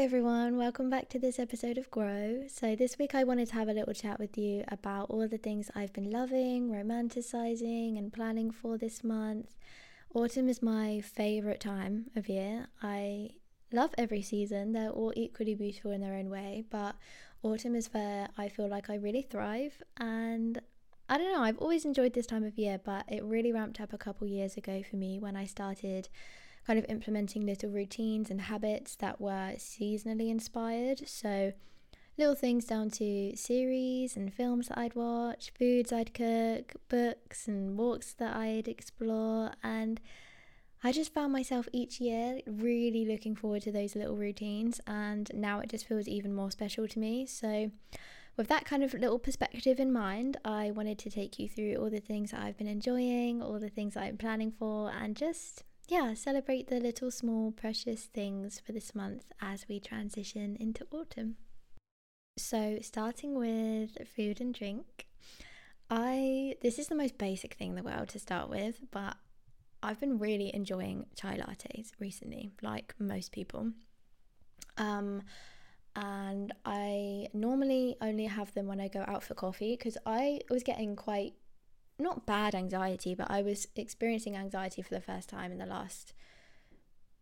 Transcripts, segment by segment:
Everyone, welcome back to this episode of Grow. So, this week I wanted to have a little chat with you about all the things I've been loving, romanticizing, and planning for this month. Autumn is my favorite time of year. I love every season, they're all equally beautiful in their own way, but autumn is where I feel like I really thrive. And I don't know, I've always enjoyed this time of year, but it really ramped up a couple years ago for me when I started kind of implementing little routines and habits that were seasonally inspired. So, little things down to series and films that I'd watch, foods I'd cook, books and walks that I'd explore. And I just found myself each year really looking forward to those little routines. And now it just feels even more special to me. So, with that kind of little perspective in mind, I wanted to take you through all the things that I've been enjoying, all the things that I'm planning for, and just yeah, celebrate the little small precious things for this month as we transition into autumn. So, starting with food and drink, I this is the most basic thing in the world to start with, but I've been really enjoying chai lattes recently, like most people. Um, and I normally only have them when I go out for coffee because I was getting quite not bad anxiety, but I was experiencing anxiety for the first time in the last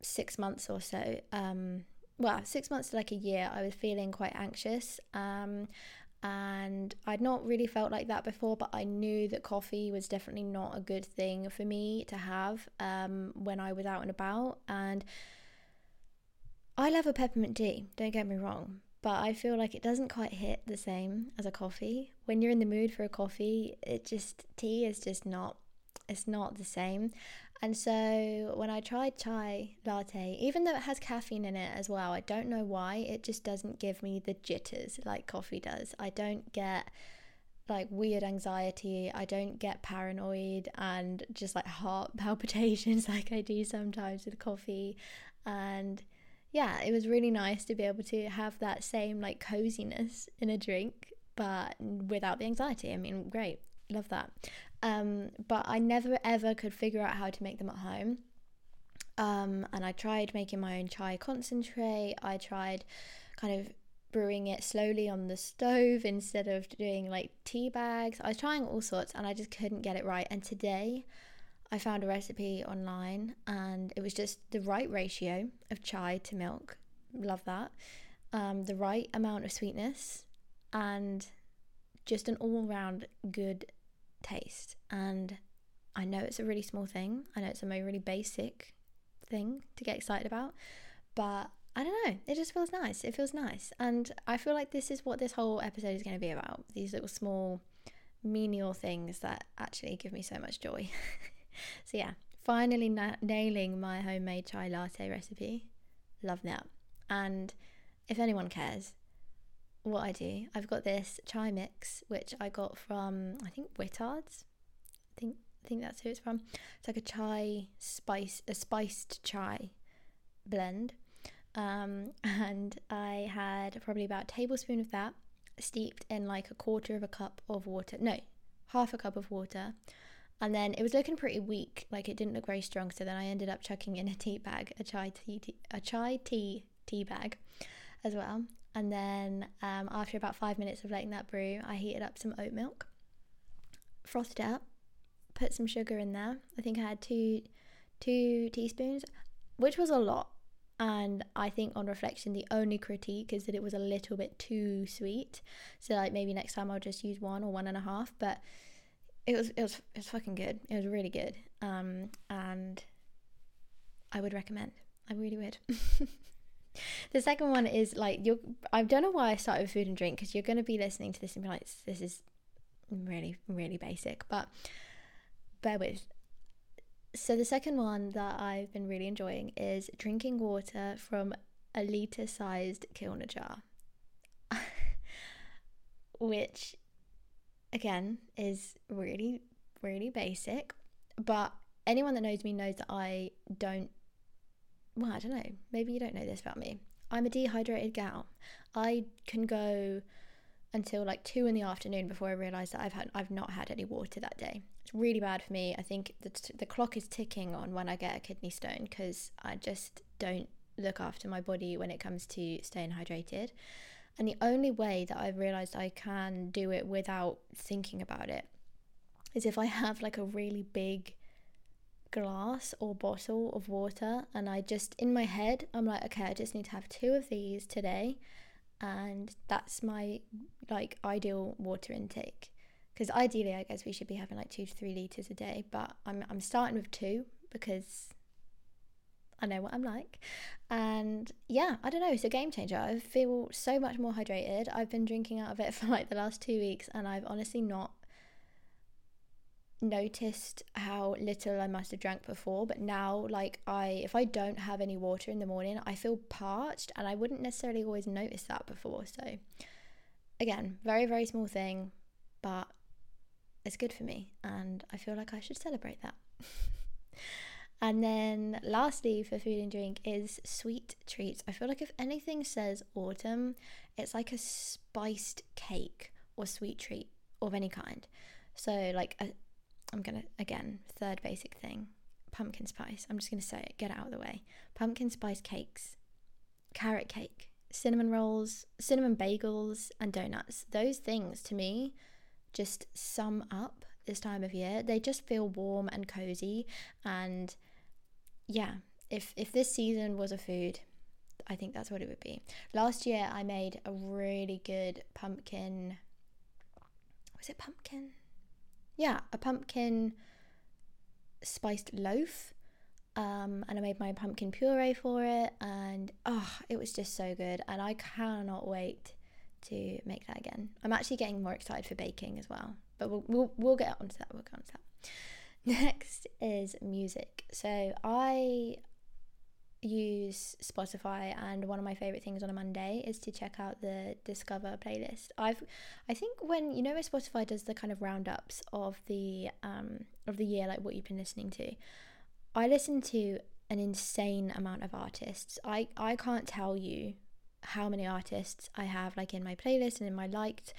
six months or so. Um, well, six months to like a year, I was feeling quite anxious. Um, and I'd not really felt like that before, but I knew that coffee was definitely not a good thing for me to have um, when I was out and about. And I love a peppermint tea, don't get me wrong, but I feel like it doesn't quite hit the same as a coffee. When you're in the mood for a coffee, it just tea is just not it's not the same. And so when I tried chai latte, even though it has caffeine in it as well, I don't know why it just doesn't give me the jitters like coffee does. I don't get like weird anxiety. I don't get paranoid and just like heart palpitations like I do sometimes with coffee. And yeah, it was really nice to be able to have that same like coziness in a drink, but without the anxiety. I mean, great, love that. Um, but I never ever could figure out how to make them at home. Um, and I tried making my own chai concentrate. I tried kind of brewing it slowly on the stove instead of doing like tea bags. I was trying all sorts and I just couldn't get it right. And today I found a recipe online and it was just the right ratio of chai to milk. Love that. Um, the right amount of sweetness and just an all round good taste. And I know it's a really small thing, I know it's a really basic thing to get excited about, but I don't know, it just feels nice. It feels nice. And I feel like this is what this whole episode is going to be about these little small menial things that actually give me so much joy. so yeah, finally na- nailing my homemade chai latte recipe. Love that. And if anyone cares what I do, I've got this chai mix which I got from I think Whittards. I think I think that's who it's from. It's like a chai spice, a spiced chai blend. Um, and I had probably about a tablespoon of that steeped in like a quarter of a cup of water. No, half a cup of water and then it was looking pretty weak, like it didn't look very strong. So then I ended up chucking in a tea bag, a chai tea, tea a chai tea tea bag, as well. And then um, after about five minutes of letting that brew, I heated up some oat milk, frothed it up, put some sugar in there. I think I had two two teaspoons, which was a lot. And I think on reflection, the only critique is that it was a little bit too sweet. So like maybe next time I'll just use one or one and a half. But it was it was it was fucking good. It was really good. Um, and I would recommend. I really would. the second one is like you I don't know why I started with food and drink because you're going to be listening to this and be like this is really really basic, but bear with. So the second one that I've been really enjoying is drinking water from a liter sized Kilner jar. which again is really really basic but anyone that knows me knows that i don't well i don't know maybe you don't know this about me. I'm a dehydrated gal. I can go until like two in the afternoon before i realize that i've had i've not had any water that day. It's really bad for me. I think the, the clock is ticking on when i get a kidney stone because i just don't look after my body when it comes to staying hydrated. And the only way that I've realized I can do it without thinking about it is if I have like a really big glass or bottle of water and I just in my head I'm like okay I just need to have two of these today. And that's my like ideal water intake. Because ideally I guess we should be having like 2 to 3 liters a day but I'm I'm starting with 2 because I know what I'm like. And yeah, I don't know, it's a game changer. I feel so much more hydrated. I've been drinking out of it for like the last two weeks and I've honestly not noticed how little I must have drank before, but now like I if I don't have any water in the morning, I feel parched and I wouldn't necessarily always notice that before. So again, very very small thing, but it's good for me and I feel like I should celebrate that. And then lastly for food and drink is sweet treats. I feel like if anything says autumn, it's like a spiced cake or sweet treat of any kind. So like i am going to again, third basic thing, pumpkin spice. I'm just going to say it, get it out of the way. Pumpkin spice cakes, carrot cake, cinnamon rolls, cinnamon bagels and donuts. Those things to me just sum up this time of year. They just feel warm and cozy and yeah, if if this season was a food, I think that's what it would be. Last year I made a really good pumpkin was it pumpkin? Yeah, a pumpkin spiced loaf. Um, and I made my pumpkin puree for it, and oh, it was just so good. And I cannot wait to make that again. I'm actually getting more excited for baking as well, but we'll we'll, we'll get onto that. We'll get onto that. Next is music. So I use Spotify and one of my favorite things on a Monday is to check out the Discover playlist. I've I think when you know where Spotify does the kind of roundups of the um of the year like what you've been listening to. I listen to an insane amount of artists. I I can't tell you how many artists I have like in my playlist and in my liked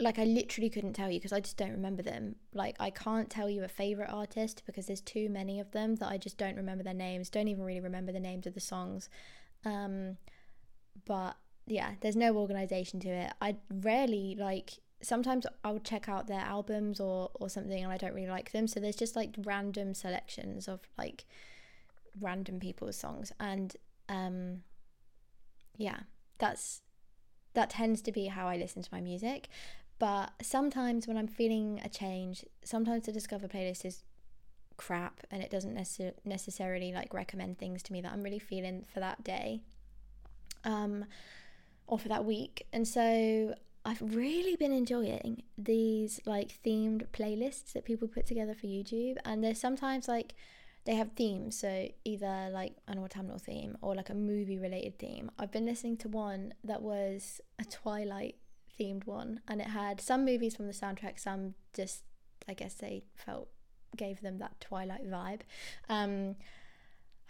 like I literally couldn't tell you because I just don't remember them. Like I can't tell you a favorite artist because there's too many of them that I just don't remember their names. Don't even really remember the names of the songs. Um, but yeah, there's no organization to it. I rarely like. Sometimes I would check out their albums or or something, and I don't really like them. So there's just like random selections of like random people's songs, and um, yeah, that's that tends to be how I listen to my music. But sometimes when I'm feeling a change, sometimes the Discover playlist is crap and it doesn't necess- necessarily like recommend things to me that I'm really feeling for that day um, or for that week. And so I've really been enjoying these like themed playlists that people put together for YouTube. And there's sometimes like they have themes, so either like an autumnal theme or like a movie related theme. I've been listening to one that was a Twilight themed one, and it had some movies from the soundtrack, some just I guess they felt gave them that Twilight vibe. Um,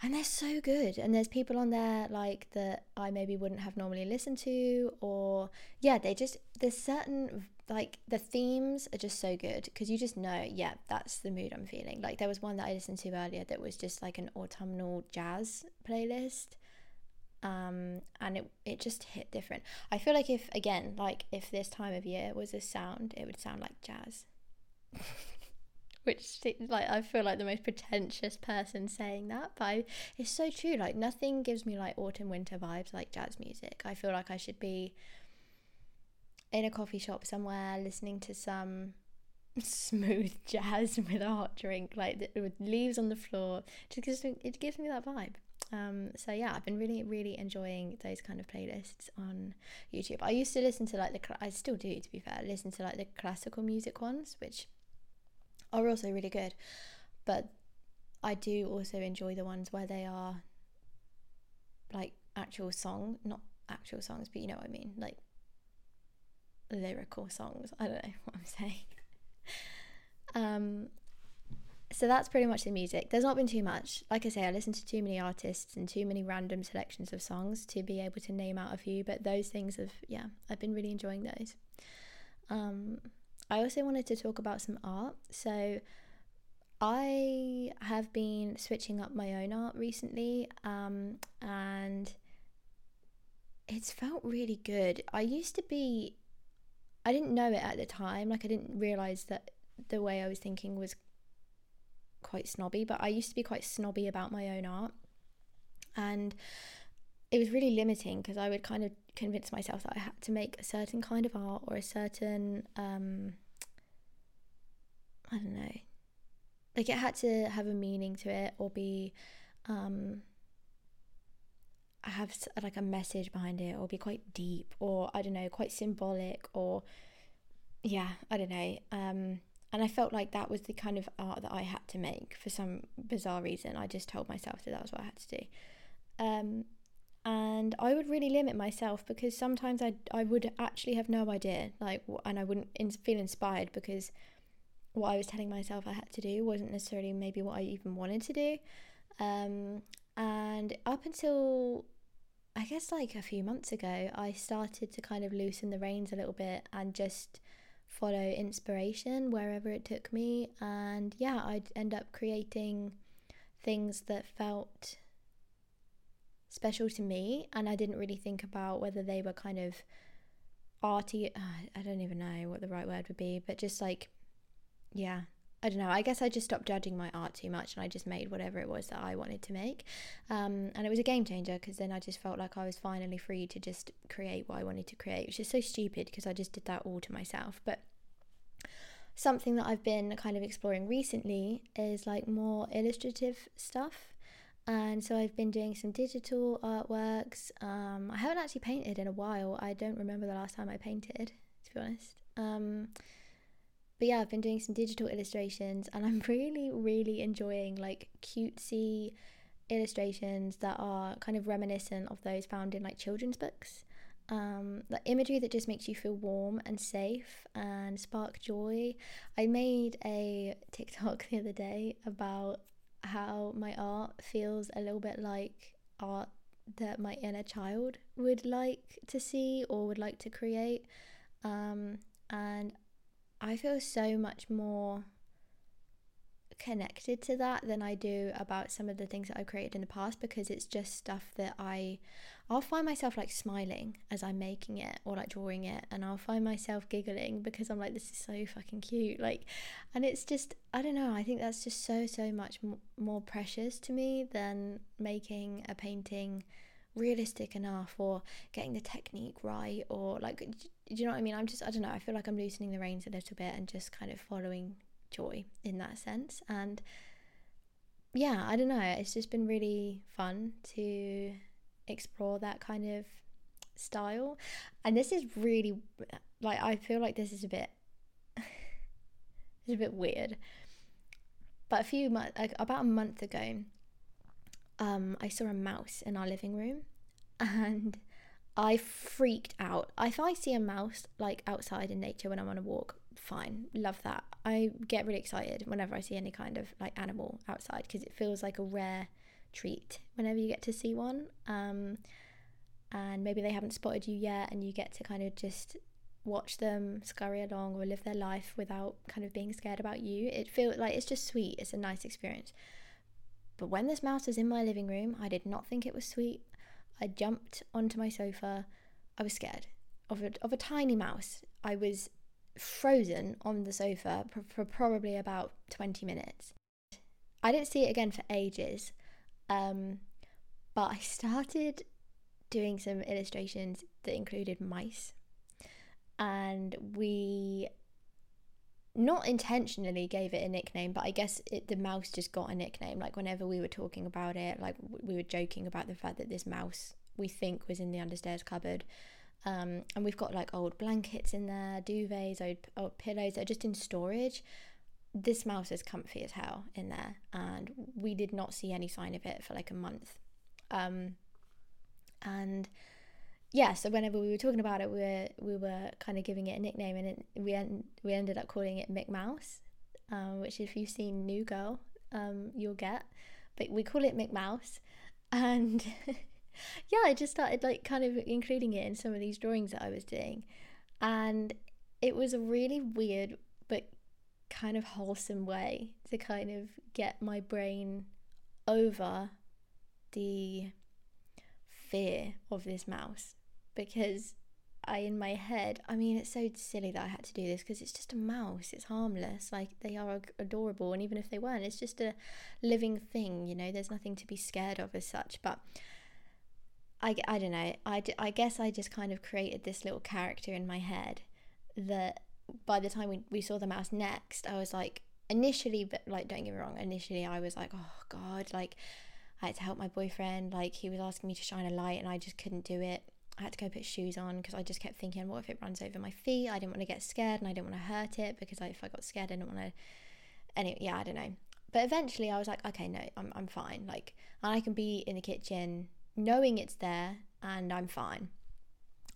and they're so good and there's people on there like that i maybe wouldn't have normally listened to or yeah they just there's certain like the themes are just so good because you just know yeah that's the mood i'm feeling like there was one that i listened to earlier that was just like an autumnal jazz playlist um, and it it just hit different. I feel like if again, like if this time of year was a sound, it would sound like jazz. Which like I feel like the most pretentious person saying that, but I, it's so true. Like nothing gives me like autumn winter vibes like jazz music. I feel like I should be in a coffee shop somewhere listening to some smooth jazz with a hot drink, like with leaves on the floor. Just it gives me that vibe. Um, so yeah, I've been really, really enjoying those kind of playlists on YouTube. I used to listen to like the, I still do to be fair, listen to like the classical music ones, which are also really good. But I do also enjoy the ones where they are like actual song, not actual songs, but you know what I mean, like lyrical songs. I don't know what I'm saying. um, so that's pretty much the music. There's not been too much. Like I say, I listen to too many artists and too many random selections of songs to be able to name out a few, but those things have, yeah, I've been really enjoying those. Um, I also wanted to talk about some art. So I have been switching up my own art recently, um, and it's felt really good. I used to be, I didn't know it at the time, like, I didn't realize that the way I was thinking was quite snobby, but I used to be quite snobby about my own art. And it was really limiting because I would kind of convince myself that I had to make a certain kind of art or a certain um I don't know. Like it had to have a meaning to it or be um have like a message behind it or be quite deep or I don't know, quite symbolic or yeah, I don't know. Um and I felt like that was the kind of art that I had to make for some bizarre reason. I just told myself that that was what I had to do. Um, and I would really limit myself because sometimes I I would actually have no idea like and I wouldn't feel inspired because what I was telling myself I had to do wasn't necessarily maybe what I even wanted to do um, and up until I guess like a few months ago I started to kind of loosen the reins a little bit and just follow inspiration wherever it took me and yeah I'd end up creating things that felt special to me and I didn't really think about whether they were kind of arty uh, I don't even know what the right word would be but just like yeah I don't know I guess I just stopped judging my art too much and I just made whatever it was that I wanted to make um, and it was a game changer because then I just felt like I was finally free to just create what I wanted to create which is so stupid because I just did that all to myself but something that I've been kind of exploring recently is like more illustrative stuff and so I've been doing some digital artworks. Um, I haven't actually painted in a while. I don't remember the last time I painted, to be honest. Um, but yeah, I've been doing some digital illustrations, and I'm really, really enjoying like cutesy illustrations that are kind of reminiscent of those found in like children's books. Um, the imagery that just makes you feel warm and safe and spark joy. I made a TikTok the other day about how my art feels a little bit like art that my inner child would like to see or would like to create. Um, and I feel so much more connected to that than I do about some of the things that I've created in the past because it's just stuff that I I'll find myself like smiling as I'm making it or like drawing it and I'll find myself giggling because I'm like this is so fucking cute. Like and it's just I don't know I think that's just so so much m- more precious to me than making a painting realistic enough or getting the technique right or like do you know what I mean I'm just I don't know I feel like I'm loosening the reins a little bit and just kind of following joy in that sense and yeah I don't know it's just been really fun to explore that kind of style. And this is really like I feel like this is a bit it's a bit weird. But a few months like about a month ago, um, I saw a mouse in our living room and I freaked out. If I see a mouse like outside in nature when I'm on a walk, fine, love that. I get really excited whenever I see any kind of like animal outside because it feels like a rare treat whenever you get to see one. Um, and maybe they haven't spotted you yet, and you get to kind of just watch them scurry along or live their life without kind of being scared about you. It feels like it's just sweet. It's a nice experience. But when this mouse was in my living room, I did not think it was sweet. I jumped onto my sofa. I was scared of a, of a tiny mouse. I was frozen on the sofa for, for probably about 20 minutes. I didn't see it again for ages. Um, but I started doing some illustrations that included mice, and we not intentionally gave it a nickname, but I guess it, the mouse just got a nickname. Like whenever we were talking about it, like we were joking about the fact that this mouse we think was in the understairs cupboard. Um, and we've got like old blankets in there, duvets, old, old pillows that are just in storage this mouse is comfy as hell in there and we did not see any sign of it for like a month um, and yeah so whenever we were talking about it we were we were kind of giving it a nickname and it, we en- we ended up calling it Mick Mouse um, which if you've seen New Girl um, you'll get but we call it Mick Mouse. And yeah I just started like kind of including it in some of these drawings that I was doing. And it was a really weird but kind of wholesome way to kind of get my brain over the fear of this mouse because I in my head I mean it's so silly that I had to do this because it's just a mouse it's harmless like they are adorable and even if they weren't it's just a living thing you know there's nothing to be scared of as such but I, I don't know I, I guess I just kind of created this little character in my head that by the time we, we saw the mouse next I was like initially but like don't get me wrong initially I was like oh god like I had to help my boyfriend like he was asking me to shine a light and I just couldn't do it I had to go put shoes on because I just kept thinking, what if it runs over my feet? I didn't want to get scared and I didn't want to hurt it because I, if I got scared, I didn't want to. Anyway, yeah, I don't know. But eventually I was like, okay, no, I'm, I'm fine. Like, I can be in the kitchen knowing it's there and I'm fine.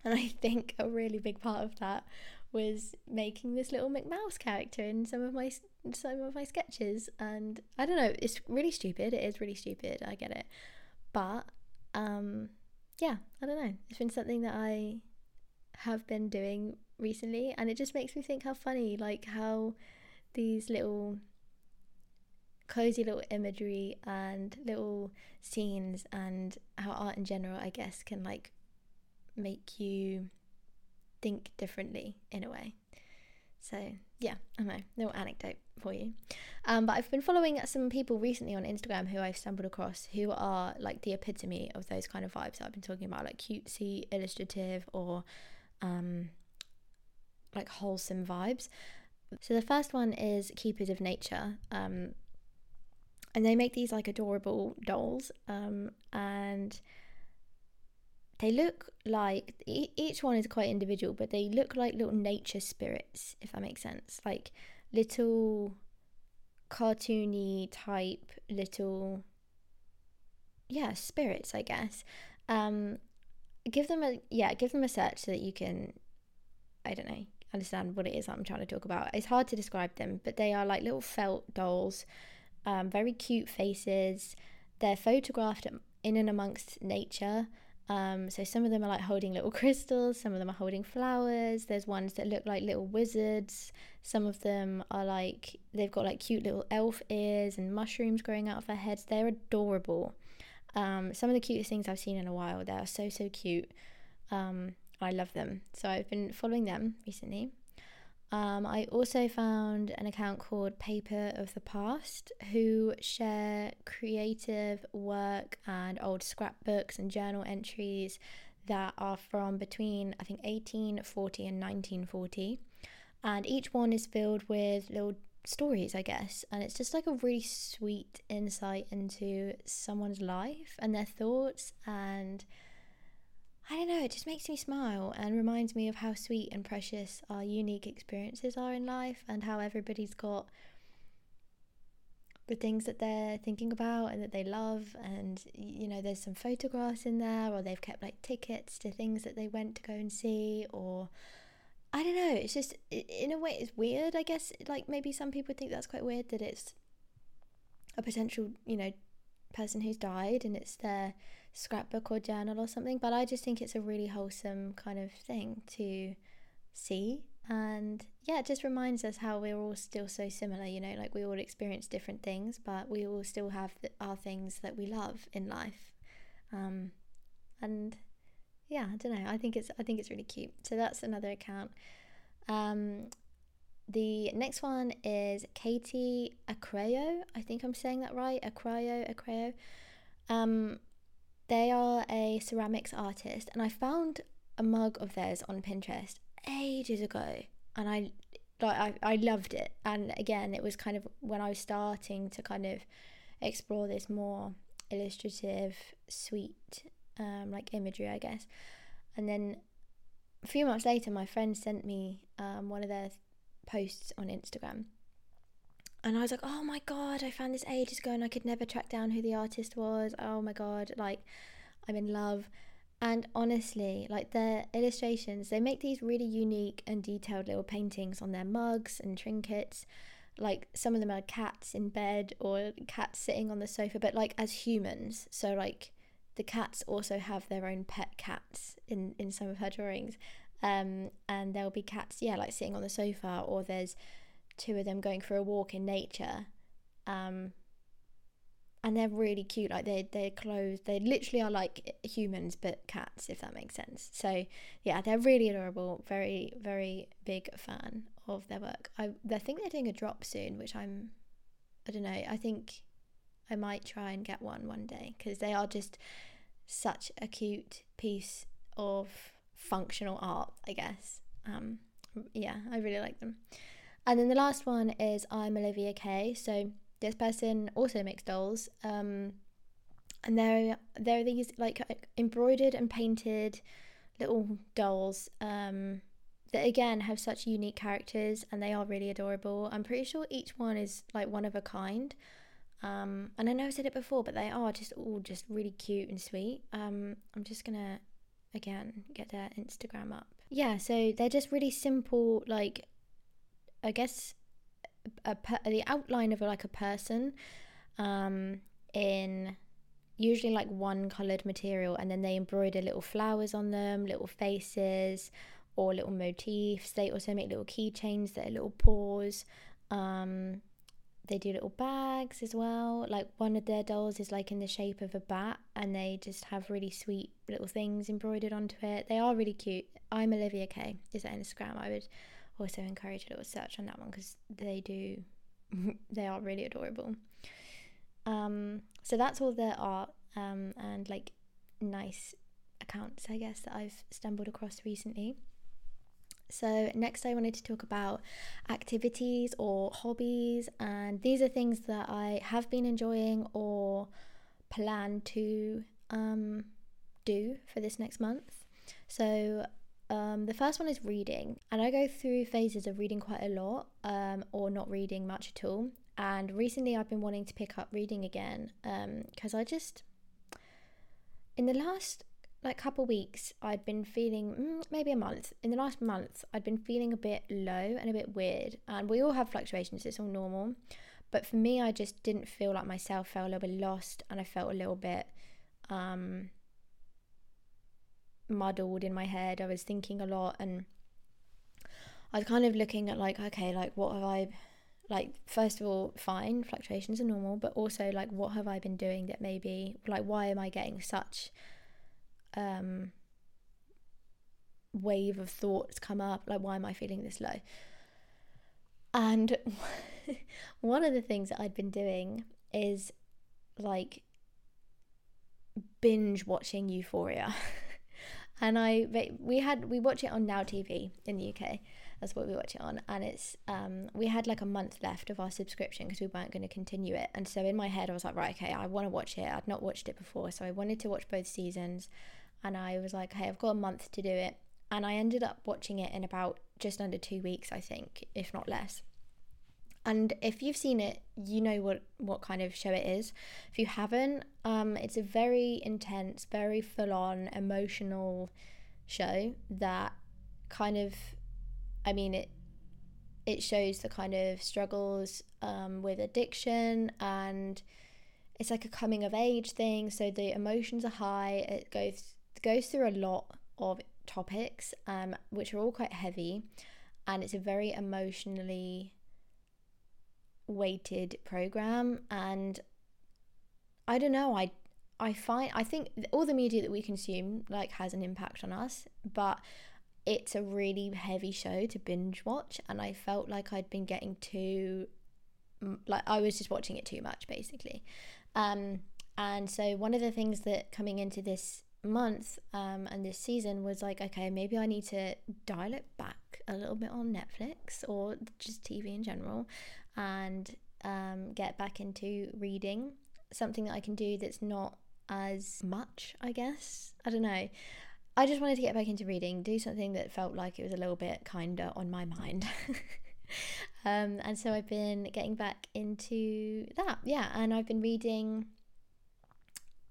And I think a really big part of that was making this little McMouse character in some of my some of my sketches. And I don't know, it's really stupid. It is really stupid. I get it, but um, yeah, I don't know. It's been something that I have been doing recently, and it just makes me think how funny, like how these little cozy little imagery and little scenes and how art in general, I guess, can like make you think differently in a way. So yeah, I know, little anecdote for you. Um, but I've been following some people recently on Instagram who I've stumbled across who are like the epitome of those kind of vibes that I've been talking about, like cutesy, illustrative, or um, like wholesome vibes. So the first one is Keepers of Nature. Um, and they make these like adorable dolls. Um, and they look like each one is quite individual, but they look like little nature spirits, if that makes sense. Like little cartoony type little yeah spirits i guess. Um give them a yeah give them a search so that you can i don't know understand what it is i'm trying to talk about. It's hard to describe them but they are like little felt dolls um, very cute faces. They're photographed in and amongst nature um, so some of them are like holding little crystals, some of them are holding flowers. There's ones that look like little wizards. Some of them are like they've got like cute little elf ears and mushrooms growing out of their heads. They're adorable. Um, some of the cutest things I've seen in a while. They are so so cute. Um, I love them. So I've been following them recently. Um, I also found an account called Paper of the Past who share creative work and old scrapbooks and journal entries that are from between, I think, 1840 and 1940. And each one is filled with little stories, I guess. And it's just like a really sweet insight into someone's life and their thoughts and it just makes me smile and reminds me of how sweet and precious our unique experiences are in life and how everybody's got the things that they're thinking about and that they love. And you know there's some photographs in there or they've kept like tickets to things that they went to go and see or I don't know it's just in a way it's weird I guess. Like maybe some people think that's quite weird that it's a potential you know person who's died and it's their scrapbook or journal or something. But I just think it's a really wholesome kind of thing to see. And yeah, it just reminds us how we're all still so similar, you know, like we all experience different things, but we all still have our things that we love in life. Um, and yeah, I don't know. I think it's I think it's really cute. So that's another account. Um, the next one is Katie Acreo. I think I'm saying that right. Acreo, Acreo. Um, they are a ceramics artist, and I found a mug of theirs on Pinterest ages ago, and I like I, I loved it. And again, it was kind of when I was starting to kind of explore this more illustrative, sweet, um, like imagery, I guess. And then a few months later, my friend sent me um, one of their posts on Instagram. And I was like, oh my god, I found this ages ago and I could never track down who the artist was. Oh my god, like I'm in love. And honestly, like their illustrations, they make these really unique and detailed little paintings on their mugs and trinkets. Like some of them are cats in bed or cats sitting on the sofa, but like as humans. So like the cats also have their own pet cats in in some of her drawings um, and there'll be cats, yeah, like sitting on the sofa, or there's two of them going for a walk in nature. Um, and they're really cute. Like they they're clothes, they literally are like humans but cats, if that makes sense. So yeah, they're really adorable. Very very big fan of their work. I I think they're doing a drop soon, which I'm I don't know. I think I might try and get one one day because they are just such a cute piece of functional art, I guess. Um, yeah, I really like them. And then the last one is I'm Olivia Kay. So this person also makes dolls. Um, and there are, they're these like embroidered and painted little dolls um, that again have such unique characters and they are really adorable. I'm pretty sure each one is like one of a kind. Um, and I know I said it before, but they are just all just really cute and sweet. Um, I'm just gonna again get their Instagram up. Yeah, so they're just really simple, like I guess a, the outline of like a person um, in usually like one colored material, and then they embroider little flowers on them, little faces, or little motifs. They also make little keychains that are little paws. Um, they do little bags as well. Like one of their dolls is like in the shape of a bat, and they just have really sweet little things embroidered onto it. They are really cute. I'm Olivia Kay. Is that Instagram? I would also encourage a little search on that one because they do, they are really adorable. Um, so that's all there are, um, and like nice accounts, I guess, that I've stumbled across recently. So, next, I wanted to talk about activities or hobbies, and these are things that I have been enjoying or plan to um, do for this next month. So, um, the first one is reading, and I go through phases of reading quite a lot um, or not reading much at all. And recently, I've been wanting to pick up reading again because um, I just, in the last like couple weeks i'd been feeling mm, maybe a month in the last month i'd been feeling a bit low and a bit weird and we all have fluctuations it's all normal but for me i just didn't feel like myself felt a little bit lost and i felt a little bit um muddled in my head. I was thinking a lot and i was kind of looking at like okay like what have i like first of all fine fluctuations are normal but also like what have i been doing that maybe like why am i getting such um, wave of thoughts come up? Like why am i feeling this low? And one of the things that i'd been doing is like binge watching euphoria and i we had we watch it on now tv in the uk that's what we watch it on. And it's um we had like a month left of our subscription because we weren't going to continue it. And so in my head i was like right okay i want to watch it. I'd not watched it before. So i wanted to watch both seasons. And I was like, hey, I've got a month to do it. And I ended up watching it in about just under two weeks, I think, if not less. And if you've seen it, you know what, what kind of show it is. If you haven't, um, it's a very intense, very full on, emotional show that kind of, I mean, it it shows the kind of struggles um, with addiction and it's like a coming of age thing. So the emotions are high. It goes goes through a lot of topics, um, which are all quite heavy, and it's a very emotionally weighted program. And I don't know, I I find I think all the media that we consume like has an impact on us, but it's a really heavy show to binge watch, and I felt like I'd been getting too like I was just watching it too much basically. Um, and so one of the things that coming into this month um, and this season was like, okay, maybe I need to dial it back a little bit on Netflix or just TV in general and um, get back into reading. Something that I can do that's not as much, I guess. I don't know. I just wanted to get back into reading, do something that felt like it was a little bit kinder on my mind. um, and so I've been getting back into that, yeah. And I've been reading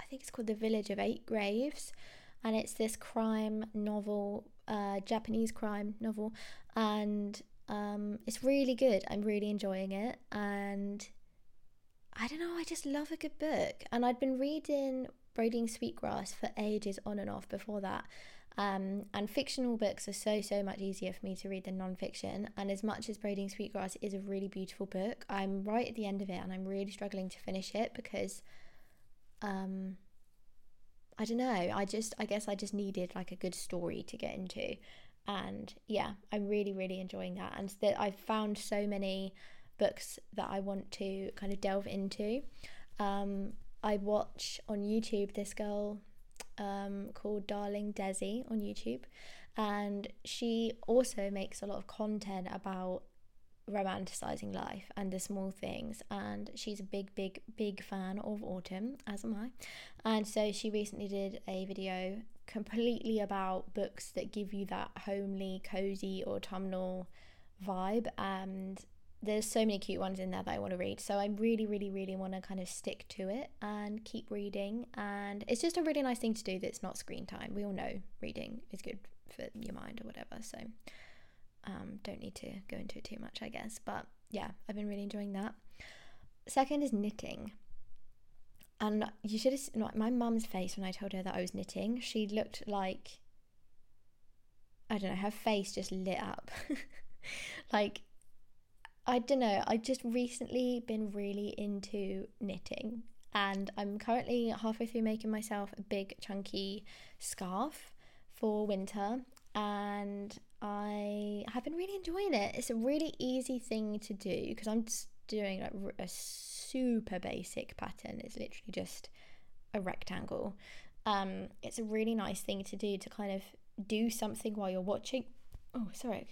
I think it's called The Village of Eight Graves, and it's this crime novel, uh, Japanese crime novel, and um, it's really good. I'm really enjoying it, and I don't know. I just love a good book, and I'd been reading Braiding Sweetgrass for ages on and off before that, Um, and fictional books are so, so much easier for me to read than non-fiction. And as much as Braiding Sweetgrass is a really beautiful book, I'm right at the end of it and I'm really struggling to finish it because um, I don't know, I just, I guess I just needed like a good story to get into. And yeah, I'm really, really enjoying that. And that I've found so many books that I want to kind of delve into. Um, I watch on YouTube this girl um, called Darling Desi on YouTube, and she also makes a lot of content about romanticizing life and the small things and she's a big big big fan of autumn as am i and so she recently did a video completely about books that give you that homely cozy autumnal vibe and there's so many cute ones in there that I want to read. So I really, really, really want to kind of stick to it and keep reading. And it's just a really nice thing to do that's not screen time. We all know reading is good for your mind or whatever. So um, don't need to go into it too much, I guess. But yeah, I've been really enjoying that. Second is knitting. And you should have seen my mum's face when I told her that I was knitting. She looked like, I don't know, her face just lit up. like I don't know, I just recently been really into knitting and I'm currently halfway through making myself a big chunky scarf for winter and I have been really enjoying it. It's a really easy thing to do because I'm just doing like a super basic pattern. It's literally just a rectangle. Um, it's a really nice thing to do to kind of do something while you're watching. Oh, sorry.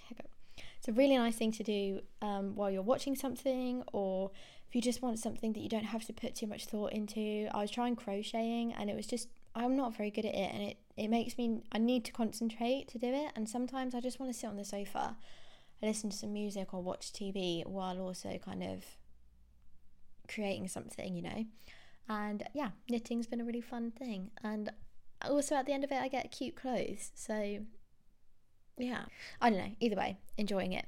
It's a really nice thing to do um, while you're watching something, or if you just want something that you don't have to put too much thought into. I was trying crocheting, and it was just I'm not very good at it, and it it makes me I need to concentrate to do it, and sometimes I just want to sit on the sofa, listen to some music or watch TV while also kind of creating something, you know. And yeah, knitting's been a really fun thing, and also at the end of it, I get cute clothes, so yeah, I don't know. Either way, enjoying it.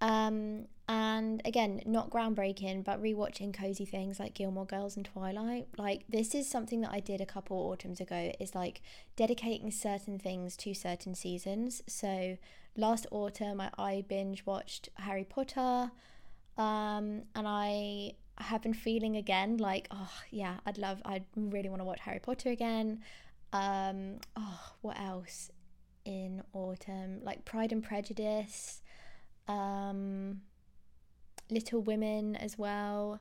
Um, and again, not groundbreaking, but rewatching cozy things like Gilmore Girls and Twilight. Like this is something that I did a couple autumns ago. Is like dedicating certain things to certain seasons. So last autumn, I, I binge watched Harry Potter, um, and I have been feeling again like, oh yeah, I'd love, I really want to watch Harry Potter again. Um, oh, what else? in autumn, like Pride and Prejudice, um, Little Women as well.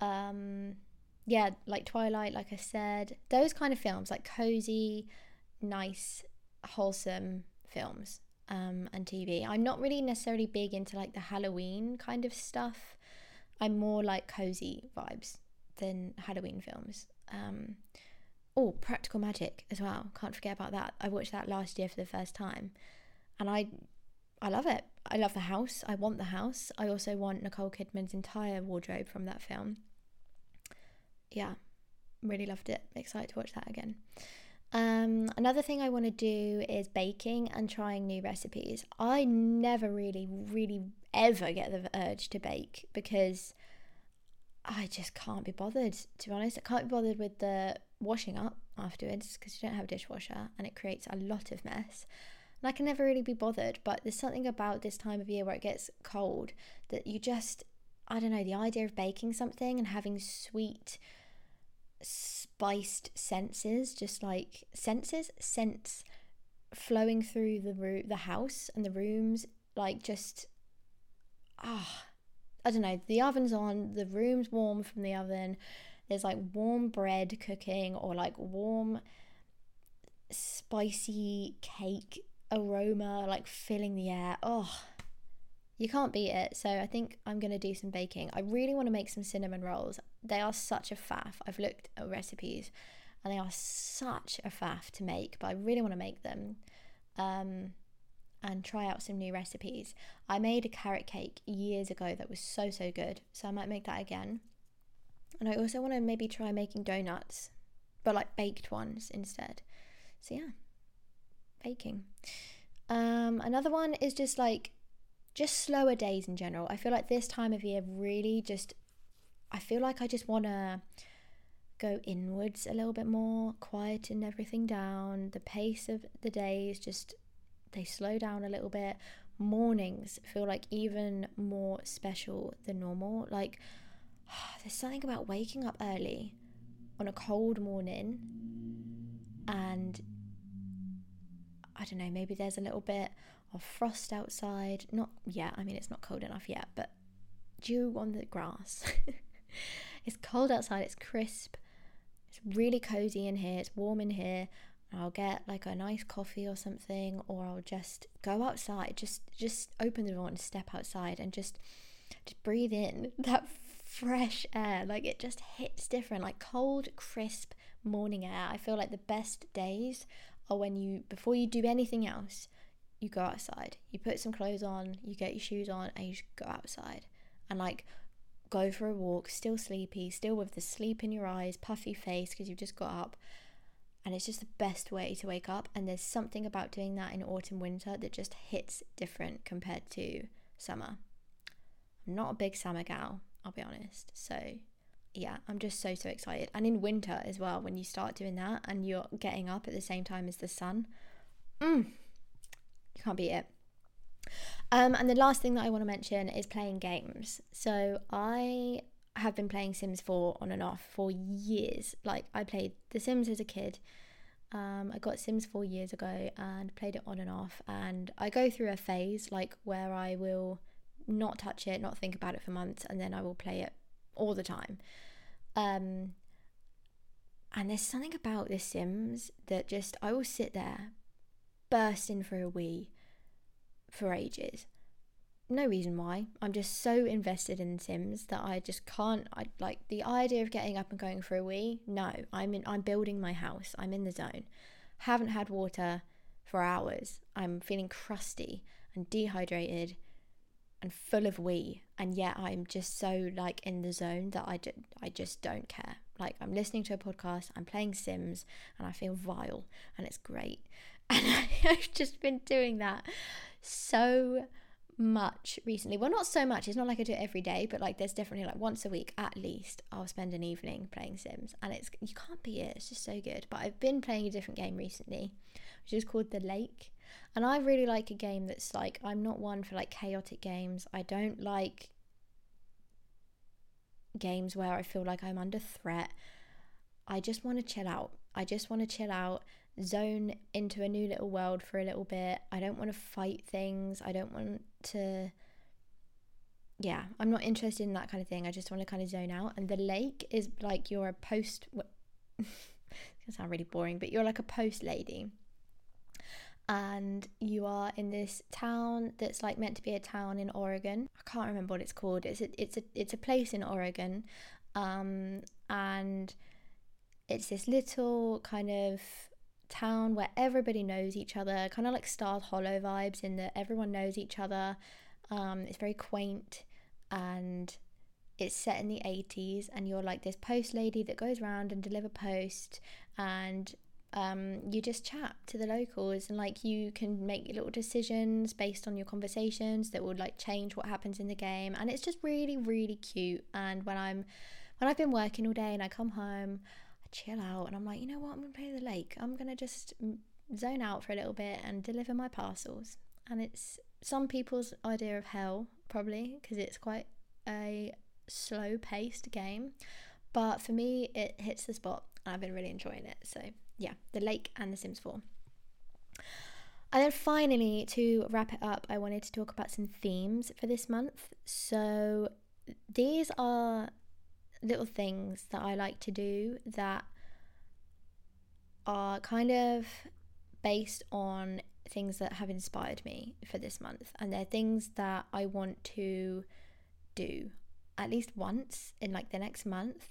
Um, yeah, like Twilight, like I said, those kind of films, like cozy, nice, wholesome films um, and TV. I'm not really necessarily big into like the Halloween kind of stuff. I'm more like cozy vibes than Halloween films. Um, Oh, Practical Magic as well. Can't forget about that. I watched that last year for the first time, and I, I love it. I love the house. I want the house. I also want Nicole Kidman's entire wardrobe from that film. Yeah, really loved it. Excited to watch that again. Um, another thing I want to do is baking and trying new recipes. I never really, really ever get the urge to bake because I just can't be bothered. To be honest, I can't be bothered with the washing up afterwards because you don't have a dishwasher and it creates a lot of mess. And I can never really be bothered, but there's something about this time of year where it gets cold that you just, I don't know, the idea of baking something and having sweet, spiced senses, just like senses, scents flowing through the room, the house and the rooms, like just, ah, I don't know, the oven's on, the room's warm from the oven there's like warm bread cooking or like warm spicy cake aroma like filling the air. Oh, you can't beat it. So I think I'm going to do some baking. I really want to make some cinnamon rolls. They are such a faff. I've looked at recipes and they are such a faff to make, but I really want to make them. Um, and try out some new recipes. I made a carrot cake years ago that was so so good, so I might make that again. And I also want to maybe try making donuts, but like baked ones instead. So yeah, baking. Um, another one is just like just slower days in general. I feel like this time of year really just I feel like I just want to go inwards a little bit more, quieten everything down. The pace of the days just they slow down a little bit. Mornings feel like even more special than normal. Like there's something about waking up early on a cold morning and I don't know, maybe there's a little bit frost outside. Not yet, I mean, it's not cold enough yet, but dew on the grass. it's cold outside, it's crisp, it's really cozy in here, it's warm in here. I'll get like a nice coffee or something, or I'll just go outside, just just open the door and step outside and just just breathe in that fresh air. Like it just hits different, like cold, crisp morning air. I feel like the best days are when you, before you do anything else, you go outside. You put some clothes on, you get your shoes on, and you just go outside and like go for a walk, still sleepy, still with the sleep in your eyes, puffy face because you've just got up. And it's just the best way to wake up. And there's something about doing that in autumn, winter that just hits different compared to summer. I'm not a big summer gal. I'll be honest. So, yeah, I'm just so, so excited. And in winter as well, when you start doing that and you're getting up at the same time as the sun, mm, you can't beat it. Um, and the last thing that I want to mention is playing games. So, I have been playing Sims 4 on and off for years. Like, I played The Sims as a kid. Um, I got Sims 4 years ago and played it on and off. And I go through a phase like where I will not touch it, not think about it for months, and then I will play it all the time. Um, and there's something about The Sims that just I will sit there, bursting for a wee for ages. No reason why. I'm just so invested in Sims that I just can't. I like the idea of getting up and going for a wee. No, I'm in. I'm building my house. I'm in the zone. Haven't had water for hours. I'm feeling crusty and dehydrated and full of wee and yet i'm just so like in the zone that i, just I just don't care like i'm listening to a podcast i'm playing sims and i feel vile and it's great and i've just been doing that so much recently well not so much it's not like i do it every day but like there's definitely like once a week at least i'll spend an evening playing sims and it's you can't beat it it's just so good but i've been playing a different game recently which is called the lake and I really like a game that's like, I'm not one for like chaotic games. I don't like games where I feel like I'm under threat. I just want to chill out. I just want to chill out, zone into a new little world for a little bit. I don't want to fight things. I don't want to. Yeah, I'm not interested in that kind of thing. I just want to kind of zone out. And the lake is like you're a post. it's gonna sound really boring, but you're like a post lady and you are in this town that's like meant to be a town in Oregon. I can't remember what it's called. It's a, it's a it's a place in Oregon, um, and it's this little kind of town where everybody knows each other, kind of like Star Hollow vibes in that everyone knows each other. Um, it's very quaint and it's set in the 80s and you're like this post lady that goes around and deliver post and um, you just chat to the locals and like you can make little decisions based on your conversations that will like change what happens in the game and it's just really really cute and when i'm when i've been working all day and i come home chill out and i'm like you know what? I'm gonna play the lake. I'm gonna just zone out for a little bit and deliver my parcels. And it's some people's idea of hell probably because it's quite a slow paced game. But for me it hits the spot and i've been really enjoying it. So yeah, The Lake and The Sims 4. And then finally, to wrap it up, I wanted to talk about some themes for this month. So these are little things that I like to do that are kind of based on things that have inspired me for this month. And they're things that I want to do at least once in like the next month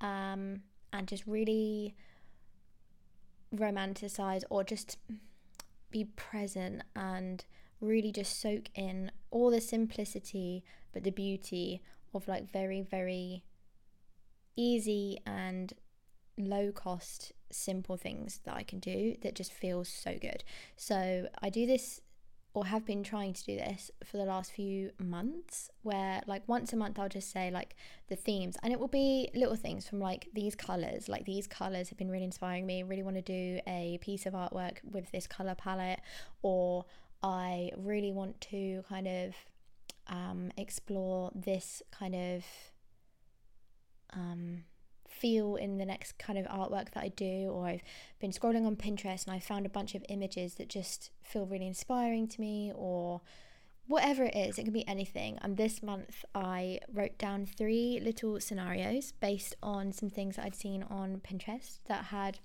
um, and just really romanticize or just be present and really just soak in all the simplicity but the beauty of like very very easy and low cost simple things that I can do that just feels so good. So I do this or have been trying to do this for the last few months where like once a month I'll just say like the themes. And it will be little things from like these colors like these colors have been really inspiring me. Really want to do a piece of artwork with this color palette. Or I really want to kind of um, explore this kind of um, feel in the next kind of artwork that I do, or I've been scrolling on Pinterest and I found a bunch of images that just feel really inspiring to me, or whatever it is, it can be anything. And this month I wrote down three little scenarios based on some things that I'd seen on Pinterest that had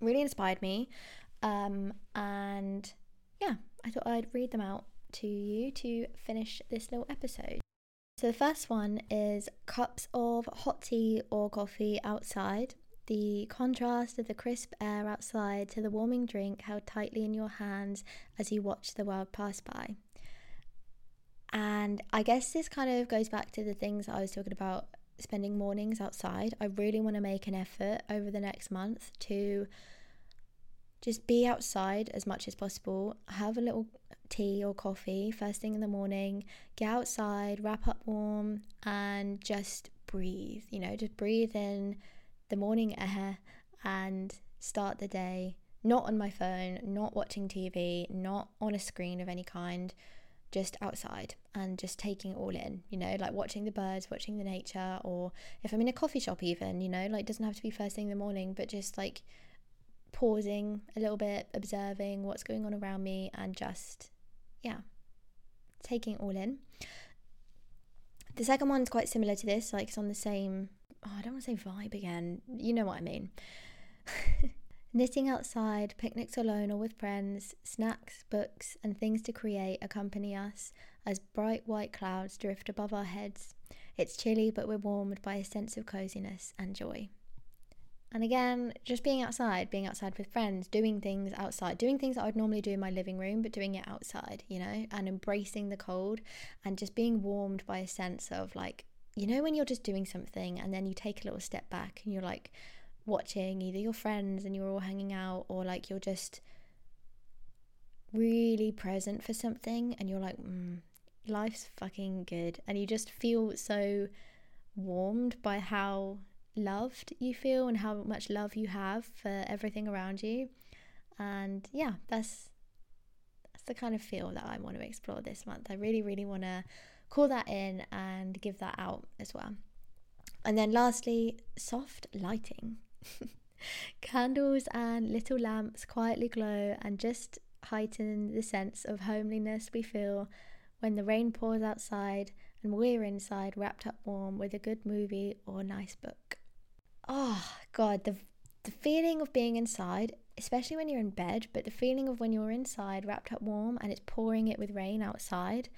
really inspired me. Um, and yeah, I thought I'd read them out to you to finish this little episode. So the first one is cups of hot tea or coffee outside. The contrast of the crisp air outside to the warming drink held tightly in your hands as you watch the world pass by. And I guess this kind of goes back to the things I was talking about spending mornings outside. I really want to make an effort over the next month to just be outside as much as possible, have a little tea or coffee first thing in the morning, get outside, wrap up warm, and just breathe. You know, just breathe in the morning air and start the day not on my phone, not watching TV, not on a screen of any kind, just outside and just taking it all in, you know, like watching the birds, watching the nature, or if I'm in a coffee shop, even, you know, like doesn't have to be first thing in the morning, but just like pausing a little bit, observing what's going on around me, and just yeah, taking it all in. The second one's quite similar to this, like it's on the same, oh, I don't want to say vibe again. You know what I mean. Knitting outside, picnics alone or with friends, snacks, books, and things to create accompany us as bright white clouds drift above our heads. It's chilly, but we're warmed by a sense of coziness and joy. And again, just being outside, being outside with friends, doing things outside, doing things that I would normally do in my living room, but doing it outside, you know, and embracing the cold and just being warmed by a sense of like, you know, when you're just doing something and then you take a little step back and you're like watching either your friends and you're all hanging out or like you're just really present for something and you're like, mm, life's fucking good. And you just feel so warmed by how loved you feel and how much love you have for everything around you. And yeah, that's that's the kind of feel that I want to explore this month. I really, really want to call that in and give that out as well. And then lastly, soft lighting. Candles and little lamps quietly glow and just heighten the sense of homeliness we feel when the rain pours outside and we're inside wrapped up warm with a good movie or nice book oh god the the feeling of being inside especially when you're in bed but the feeling of when you're inside wrapped up warm and it's pouring it with rain outside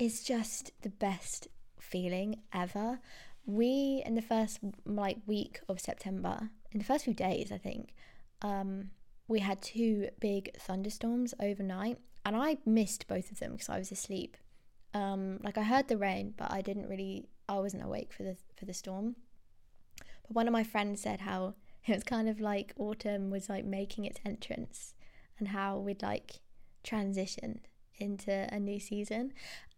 is just the best feeling ever. We in the first like week of september in the first few days i think um we had two big thunderstorms overnight and i missed both of them because i was asleep. Um like i heard the rain but i didn't really i wasn't awake for the for the storm but one of my friends said how it was kind of like autumn was like making its entrance and how we'd like transitioned into a new season.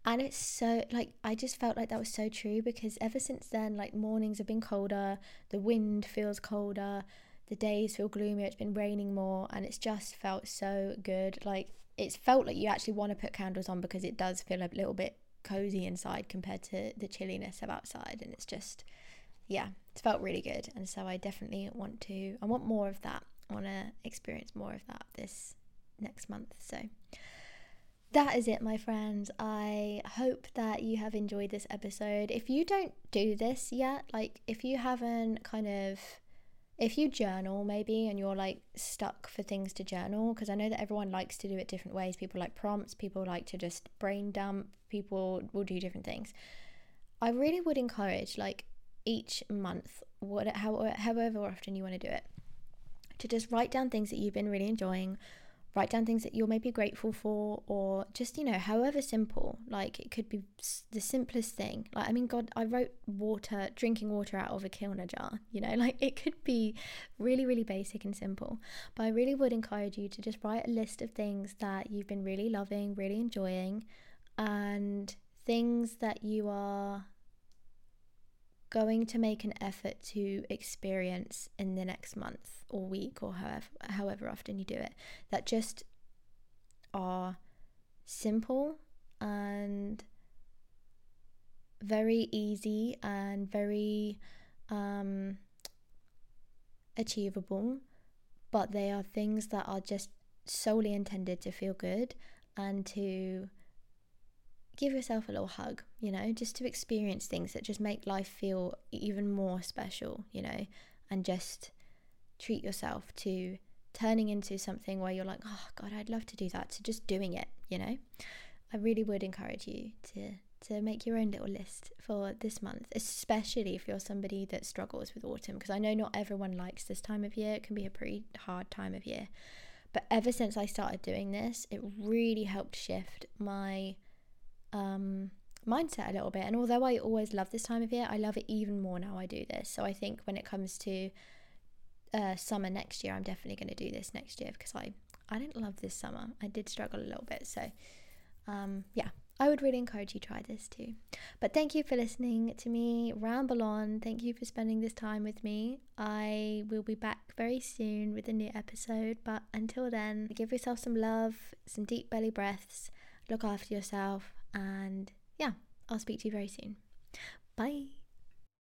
And it's so like I just felt like that was so true because ever since then, like mornings have been colder, the wind feels colder, the days feel gloomier, it's been raining more, and it's just felt so good. Like it's felt like you actually want to put candles on because it does feel a little bit cozy inside compared to the chilliness of outside, and it's just yeah, it felt really good. And so I definitely want to, I want more of that. I want to experience more of that this next month. So that is it, my friends. I hope that you have enjoyed this episode. If you don't do this yet, like if you haven't kind of, if you journal maybe and you're like stuck for things to journal, because I know that everyone likes to do it different ways. People like prompts, people like to just brain dump, people will do different things. I really would encourage, like, each month, what, how, however often you want to do it, to just write down things that you've been really enjoying, write down things that you're maybe grateful for or just you know however simple like it could be the simplest thing. Like i mean god i wrote water drinking water out of a kilner jar you know like it could be really really basic and simple. But i really would encourage you to just write a list of things that you've been really loving really enjoying and things that you are going to make an effort to experience in the next month or week or however however often you do it that just are simple and very easy and very um, achievable but they are things that are just solely intended to feel good and to give yourself a little hug, you know, just to experience things that just make life feel even more special, you know, and just treat yourself to turning into something where you're like, oh God, I'd love to do that, to just doing it, you know. I really would encourage you to to make your own little list for this month, especially if you're somebody that struggles with autumn, because I know not everyone likes this time of year. It can be a pretty hard time of year. But ever since I started doing this, it really helped shift my um, mindset a little bit. And although I always love this time of year, I love it even more now I do this. So I think when it comes to uh, summer next year, I'm definitely going to do this next year because I I didn't love this summer. I did struggle a little bit. So um, yeah, I would really encourage you try this too. But thank you for listening to me ramble on. Thank you for spending this time with me. I will be back very soon with a new episode. But until then, give yourself some love, some deep belly breaths, look after yourself, and yeah, I'll speak to you very soon. Bye.